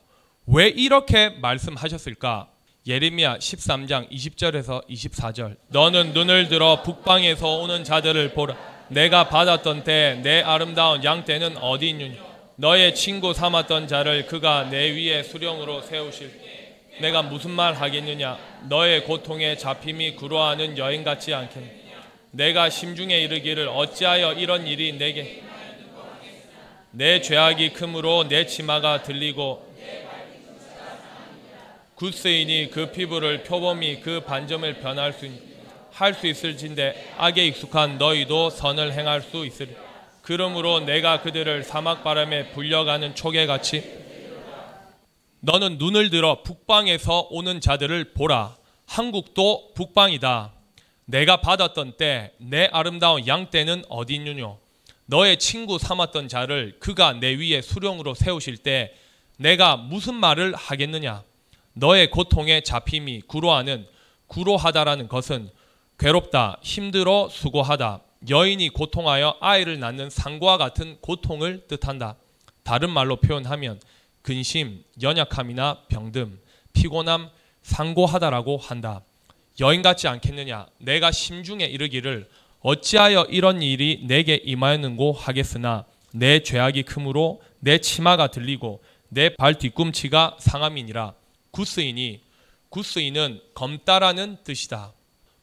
왜 이렇게 말씀하셨을까? 예레미야 13장 20절에서 24절. 너는 눈을 들어 북방에서 오는 자들을 보라. 내가 받았던 때 내 아름다운 양 떼는 어디 있느냐? 너의 친구 삼았던 자를 그가 내 위에 수령으로 세우실. 내가 무슨 말 하겠느냐? 너의 고통에 잡힘이 구로하는 여인 같지 않겠냐? 내가 심중에 이르기를 어찌하여 이런 일이 내게 내 죄악이 크므로 내 치마가 들리고 구스인이 그 피부를 표범이 그 반점을 변할 수 할 수 있을진데 악에 익숙한 너희도 선을 행할 수 있으리. 그러므로 내가 그들을 사막 바람에 불려가는 초계같이 너는 눈을 들어 북방에서 오는 자들을 보라. 한국도 북방이다. 내가 받았던 때 내 아름다운 양 떼는 어디 있느뇨 너의 친구 삼았던 자를 그가 내 위에 수령으로 세우실 때 내가 무슨 말을 하겠느냐? 너의 고통에 잡힘이 구로하는 구로하다라는 것은 괴롭다, 힘들어, 수고하다. 여인이 고통하여 아이를 낳는 상과 같은 고통을 뜻한다. 다른 말로 표현하면 근심, 연약함이나 병듦, 피곤함, 상고하다라고 한다. 여인 같지 않겠느냐? 내가 심중에 이르기를 어찌하여 이런 일이 내게 임하였는고 하겠으나 내 죄악이 크므로 내 치마가 들리고 내 발 뒤꿈치가 상함이니라 구스인이 구스인은 검다라는 뜻이다.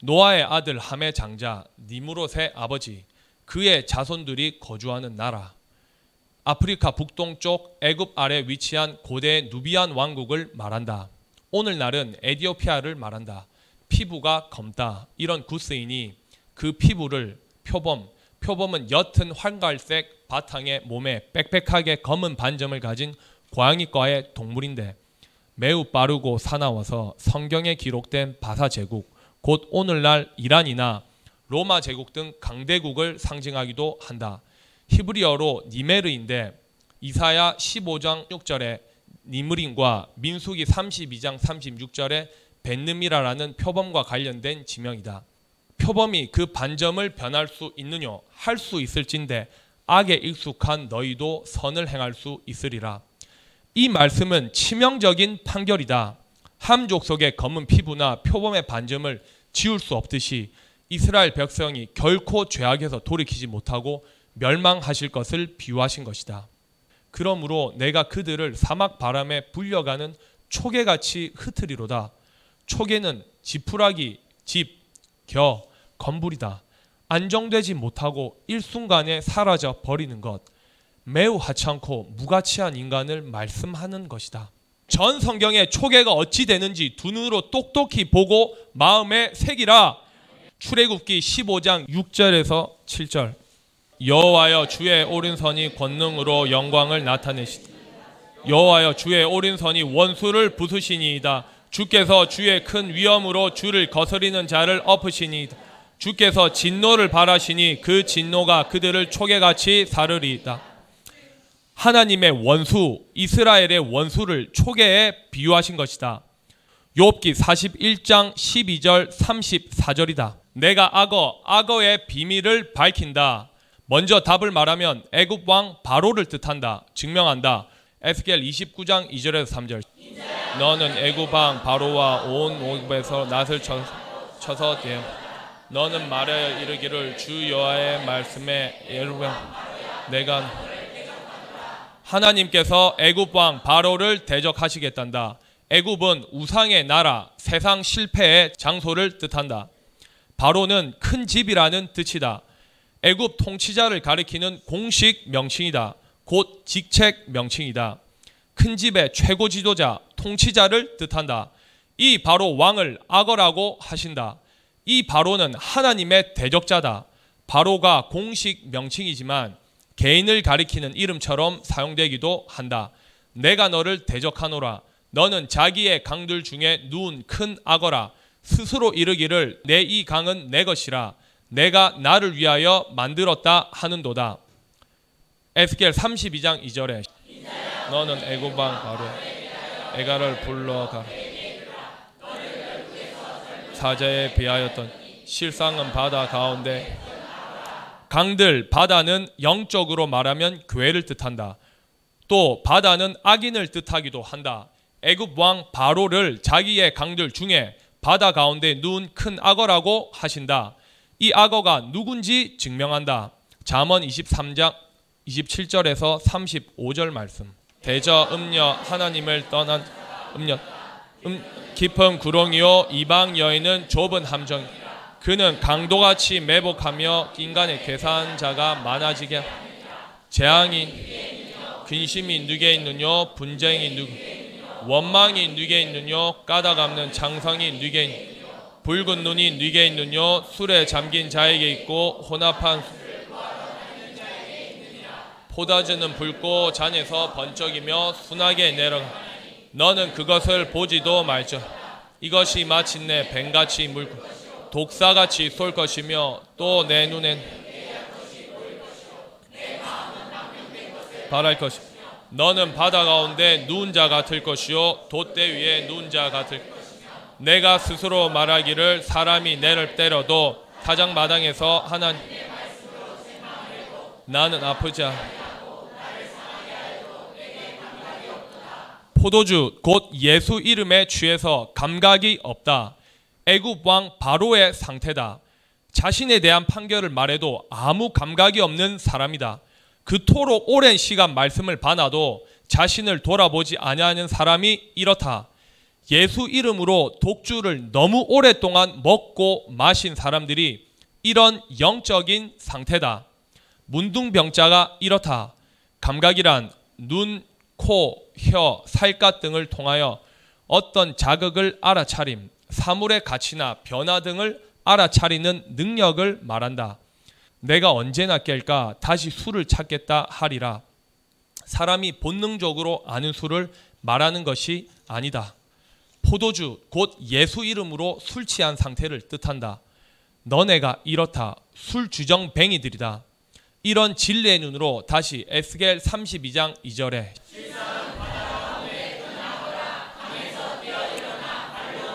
노아의 아들 함의 장자 니무롯의 아버지 그의 자손들이 거주하는 나라 아프리카 북동쪽 애굽 아래 위치한 고대 누비안 왕국을 말한다. 오늘날은 에디오피아를 말한다. 피부가 검다. 이런 구스인이 그 피부를 표범, 표범은 옅은 황갈색 바탕에 몸에 빽빽하게 검은 반점을 가진 고양이과의 동물인데 매우 빠르고 사나워서 성경에 기록된 바사 제국, 곧 오늘날 이란이나 로마 제국 등 강대국을 상징하기도 한다. 히브리어로 니메르인데 이사야 15장 6절에 니므린과 민수기 32장 36절에 벤느미라라는 표범과 관련된 지명이다. 표범이 그 반점을 변할 수 있느냐 할수 있을진데 악에 익숙한 너희도 선을 행할 수 있으리라. 이 말씀은 치명적인 판결이다. 함 족 속의 검은 피부나 표범의 반점을 지울 수 없듯이 이스라엘 백성이 결코 죄악에서 돌이키지 못하고 멸망하실 것을 비유하신 것이다. 그러므로 내가 그들을 사막 바람에 불려가는 초계같이 흩으리로다. 초계는 지푸라기, 집, 겨, 건불이다. 안정되지 못하고 일순간에 사라져 버리는 것. 매우 하찮고 무가치한 인간을 말씀하는 것이다. 전 성경의 초계가 어찌 되는지 두 눈으로 똑똑히 보고 마음에 새기라. 출애굽기 15장 6절에서 7절. 여호와여 주의 오른손이 권능으로 영광을 나타내시다. 여호와여 주의 오른손이 원수를 부수시니이다. 주께서 주의 큰 위엄으로 주를 거스리는 자를 엎으시니이다. 주께서 진노를 바라시니 그 진노가 그들을 초계같이 사르리이다. 하나님의 원수 이스라엘의 원수를 초계에 비유하신 것이다. 욥기 41장 12절 34절이다. 내가 악어 악어의 비밀을 밝힌다. 먼저 답을 말하면 애굽 왕 바로를 뜻한다. 증명한다. 에스겔 29장 2절에서 3절. 너는 애굽 왕 바로와 온 애굽에서 낫을 쳐서 대 너는 말하여 이르기를 주 여호와의 말씀에 예루병 내가 하나님께서 애굽 왕 바로를 대적하시겠단다. 애굽은 우상의 나라, 세상 실패의 장소를 뜻한다. 바로는 큰 집이라는 뜻이다. 애굽 통치자를 가리키는 공식 명칭이다. 곧 직책 명칭이다. 큰 집의 최고 지도자, 통치자를 뜻한다. 이 바로 왕을 악어라고 하신다. 이 바로는 하나님의 대적자다. 바로가 공식 명칭이지만 개인을 가리키는 이름처럼 사용되기도 한다. 내가 너를 대적하노라. 너는 자기의 강들 중에 누운 큰 악어라. 스스로 이르기를 내 이 강은 내 것이라. 내가 나를 위하여 만들었다 하는도다. 에스겔 32장 2절에 너는 애고방 바로 애가를 불러가 사자에 비하였던 실상은 바다 가운데 강들 바다는 영적으로 말하면 교회를 뜻한다. 또 바다는 악인을 뜻하기도 한다. 애굽 왕 바로를 자기의 강들 중에 바다 가운데 누운 큰 악어라고 하신다. 이 악어가 누군지 증명한다. 잠언 23장 27절에서 35절 말씀. 대저 음녀 하나님을 떠난 음녀 음, 깊은 구렁이요 이방 여인은 좁은 함정. 그는 강도같이 매복하며 인간의 계산자가 많아지게 재앙이 근심이 누게 있느뇨 분쟁이 누 원망이 누게 있느뇨 까닭 없는 장성이 누게 있 붉은 눈이 누게 있느뇨 술에 잠긴 자에게 있고 혼합한 포다주는 붉고 잔에서 번쩍이며 순하게 내려가 너는 그것을 보지도 말죠 이것이 마침내 뱀같이 물고 독사같이 쏠 것이며 또 내 눈엔 바랄 것이. 너는 바다 가운데 누운 자 같을 것이요. 돛대 위에 누운 자 같을 내가 스스로 말하기를 사람이 내를 때려도 타작 마당에서 하나님 나는 아프지 않 포도주 곧 예수 이름에 취해서 감각이 없다. 애굽 왕 바로의 상태다. 자신에 대한 판결을 말해도 아무 감각이 없는 사람이다. 그토록 오랜 시간 말씀을 봐놔도 자신을 돌아보지 아니하는 사람이 이렇다. 예수 이름으로 독주를 너무 오랫동안 먹고 마신 사람들이 이런 영적인 상태다. 문둥병자가 이렇다. 감각이란 눈, 코, 혀, 살갗 등을 통하여 어떤 자극을 알아차림, 사물의 가치나 변화 등을 알아차리는 능력을 말한다. 내가 언제나 깰까 다시 술을 찾겠다 하리라. 사람이 본능적으로 아는 술을 말하는 것이 아니다. 포도주 곧 예수 이름으로 술 취한 상태를 뜻한다. 너네가 이렇다. 술 주정뱅이들이다. 이런 진리의 눈으로 다시 에스겔 32장 2절에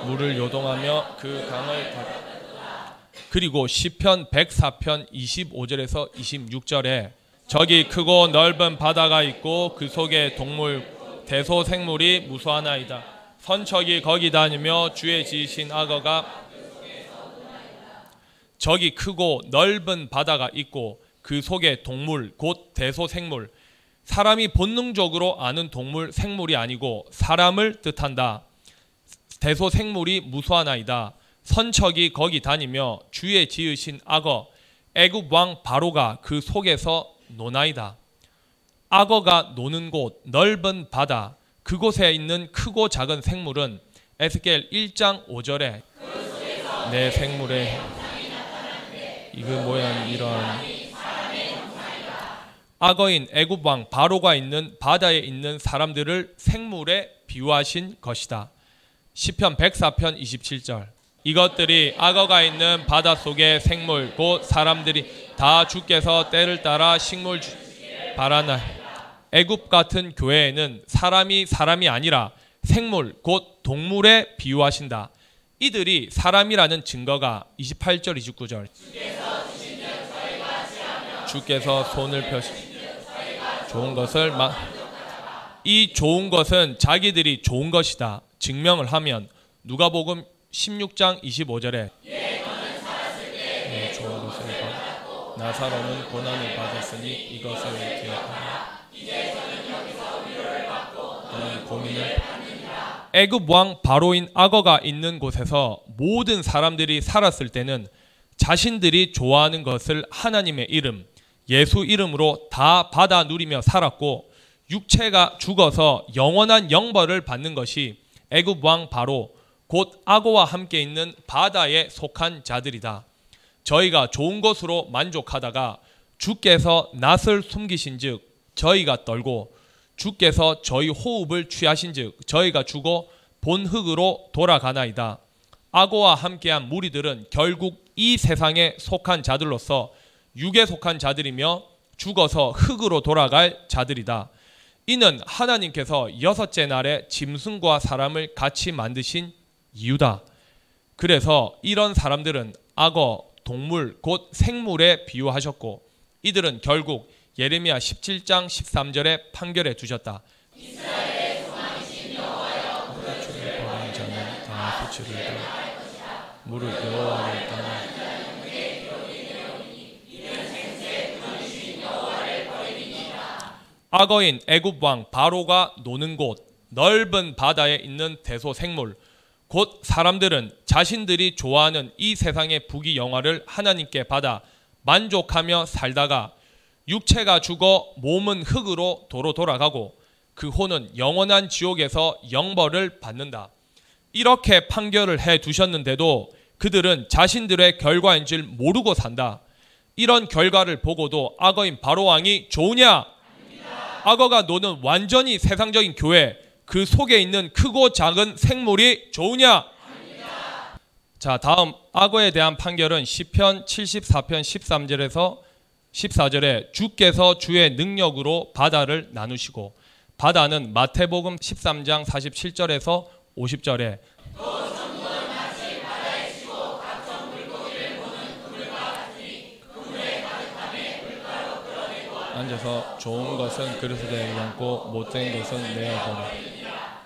물을 요동하며 그 강을 닫 그리고 시편 104편 25절에서 26절에 저기 크고 넓은 바다가 있고 그 속에 동물 대소 생물이 무수하나이다. 선척이 거기 다니며 주의 지으신 악어가 저기 크고 넓은 바다가 있고 그 속에 동물 곧 대소 생물 사람이 본능적으로 아는 동물 생물이 아니고 사람을 뜻한다. 대소 생물이 무수하나이다. 선척이 거기 다니며 주의 지으신 악어 애굽 왕 바로가 그 속에서 노나이다. 악어가 노는 곳 넓은 바다 그곳에 있는 크고 작은 생물은 에스겔 1장 5절에 내 생물의 이그 모양 이러한 악어인 애굽 왕 바로가 있는 바다에 있는 사람들을 생물에 비유하신 것이다. 시편 104편 27절 이것들이 악어가 있는 바다 속의 생물 곧 사람들이 다 주께서 때를 따라 식물 바라나 애굽 같은 교회에는 사람이 사람이 아니라 생물 곧 동물에 비유하신다. 이들이 사람이라는 증거가 28절 29절 주께서 손을 펴시 좋은 것을 막 이 좋은 것은 자기들이 좋은 것이다. 증명을 하면 누가복음 16장 25절에 네, 좋은 것을 받 나사로는 고난을 받았으니 이것을 기억하라. 애굽 왕 바로인 악어가 있는 곳에서 모든 사람들이 살았을 때는 자신들이 좋아하는 것을 하나님의 이름, 예수 이름으로 다 받아 누리며 살았고 육체가 죽어서 영원한 영벌을 받는 것이 애굽 왕 바로 곧 악어와 함께 있는 바다에 속한 자들이다. 저희가 좋은 것으로 만족하다가 주께서 낯을 숨기신즉 저희가 떨고 주께서 저희 호흡을 취하신즉 저희가 죽어 본 흙으로 돌아가나이다. 악어와 함께한 무리들은 결국 이 세상에 속한 자들로서 육에 속한 자들이며 죽어서 흙으로 돌아갈 자들이다. 이는 하나님께서 여섯째 날에 짐승과 사람을 같이 만드신 이유다. 그래서 이런 사람들은 악어, 동물, 곧 생물에 비유하셨고 이들은 결국 예레미야 17장 13절에 판결해 두셨다. 무릇 여호와를 떠나 악어인 애굽 왕 바로가 노는 곳 넓은 바다에 있는 대소 생물 곧 사람들은 자신들이 좋아하는 이 세상의 부귀 영화를 하나님께 받아 만족하며 살다가 육체가 죽어 몸은 흙으로 도로 돌아가고 그 혼은 영원한 지옥에서 영벌을 받는다. 이렇게 판결을 해 두셨는데도 그들은 자신들의 결과인 줄 모르고 산다. 이런 결과를 보고도 악어인 바로왕이 좋으냐? 악어가 노는 완전히 세상적인 교회 그 속에 있는 크고 작은 생물이 좋으냐? 자, 다음 악어에 대한 판결은 시편 74편 13절에서 14절에 주께서 주의 능력으로 바다를 나누시고 바다는 마태복음 13장 47절에서 50절에 앉아서 좋은 것은 그릇에 담고 못된 것은 내어버려.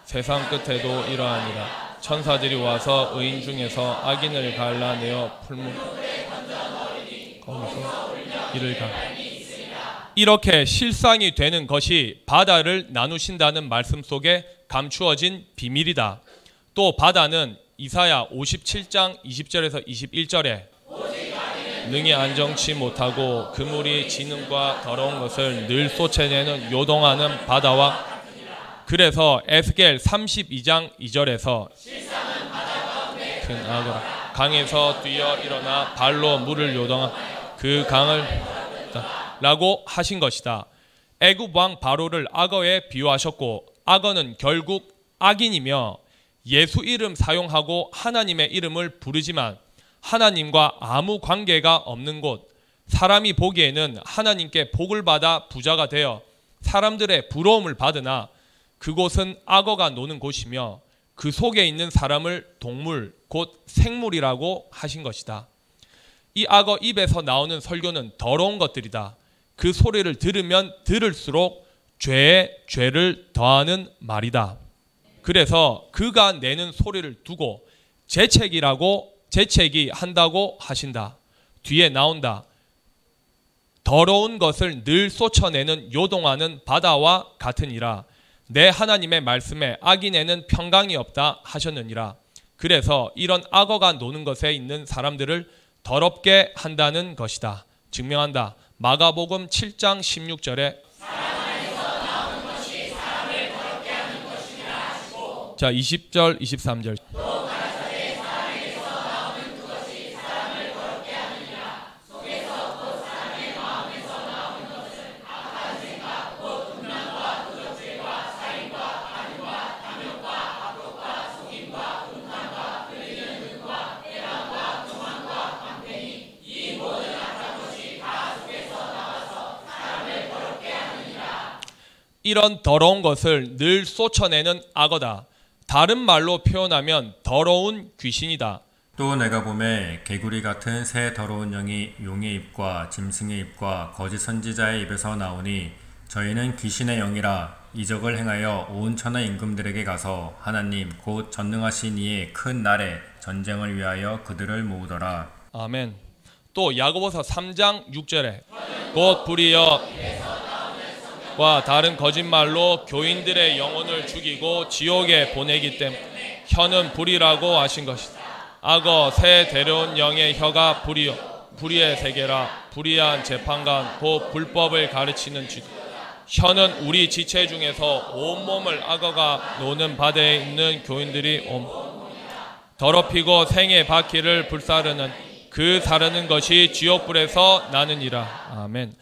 세상 끝에도 이러하니라. 천사들이 와서 의인 중에서 악인을 갈라내어 풀무 거기서 이를 가. 이렇게 실상이 되는 것이 바다를 나누신다는 말씀 속에 감추어진 비밀이다. 또 바다는 이사야 57장 20절에서 21절에 능히 안정치 못하고 그물이 지능과 더러운 것을 늘 쏟아내는 요동하는 바다와 그래서 에스겔 32장 2절에서 큰 악어라 강에서 뛰어 일어나 발로 물을 요동한 그 강을 라고 하신 것이다. 애굽 왕 바로를 악어에 비유하셨고 악어는 결국 악인이며 예수 이름 사용하고 하나님의 이름을 부르지만 하나님과 아무 관계가 없는 곳, 사람이 보기에는 하나님께 복을 받아 부자가 되어 사람들의 부러움을 받으나 그곳은 악어가 노는 곳이며 그 속에 있는 사람을 동물, 곧 생물이라고 하신 것이다. 이 악어 입에서 나오는 설교는 더러운 것들이다. 그 소리를 들으면 들을수록 죄에 죄를 더하는 말이다. 그래서 그가 내는 소리를 두고 재책이라고 재책이 한다고 하신다. 뒤에 나온다. 더러운 것을 늘 쏟아내는 요동하는 바다와 같으니라. 내 하나님의 말씀에 악인에는 평강이 없다 하셨느니라. 그래서 이런 악어가 노는 것에 있는 사람들을 더럽게 한다는 것이다. 증명한다. 마가복음 7장 16절에 자 20절 23절 이런 더러운 것을 늘 쏟아내는 악어다. 다른 말로 표현하면 더러운 귀신이다. 또 내가 봄에 개구리 같은 새 더러운 영이 용의 입과 짐승의 입과 거짓 선지자의 입에서 나오니 저희는 귀신의 영이라 이적을 행하여 온 천하 임금들에게 가서 하나님 곧 전능하신 이의 큰 날에 전쟁을 위하여 그들을 모으더라. 아멘. 또 야고보서 3장 6절에 곧 불이여 과 다른 거짓말로 교인들의 영혼을 죽이고 지옥에 보내기 때문에 혀는 불이라고 하신 것이다. 악어 새 데려온 영의 혀가 불이요. 불의의 세계라 불의한 재판관 곧 불법을 가르치는 쥐. 혀는 우리 지체 중에서 온몸을 악어가 노는 바다에 있는 교인들이 옴. 더럽히고 생의 바퀴를 불사르는 그 사르는 것이 지옥불에서 나느니라. 아멘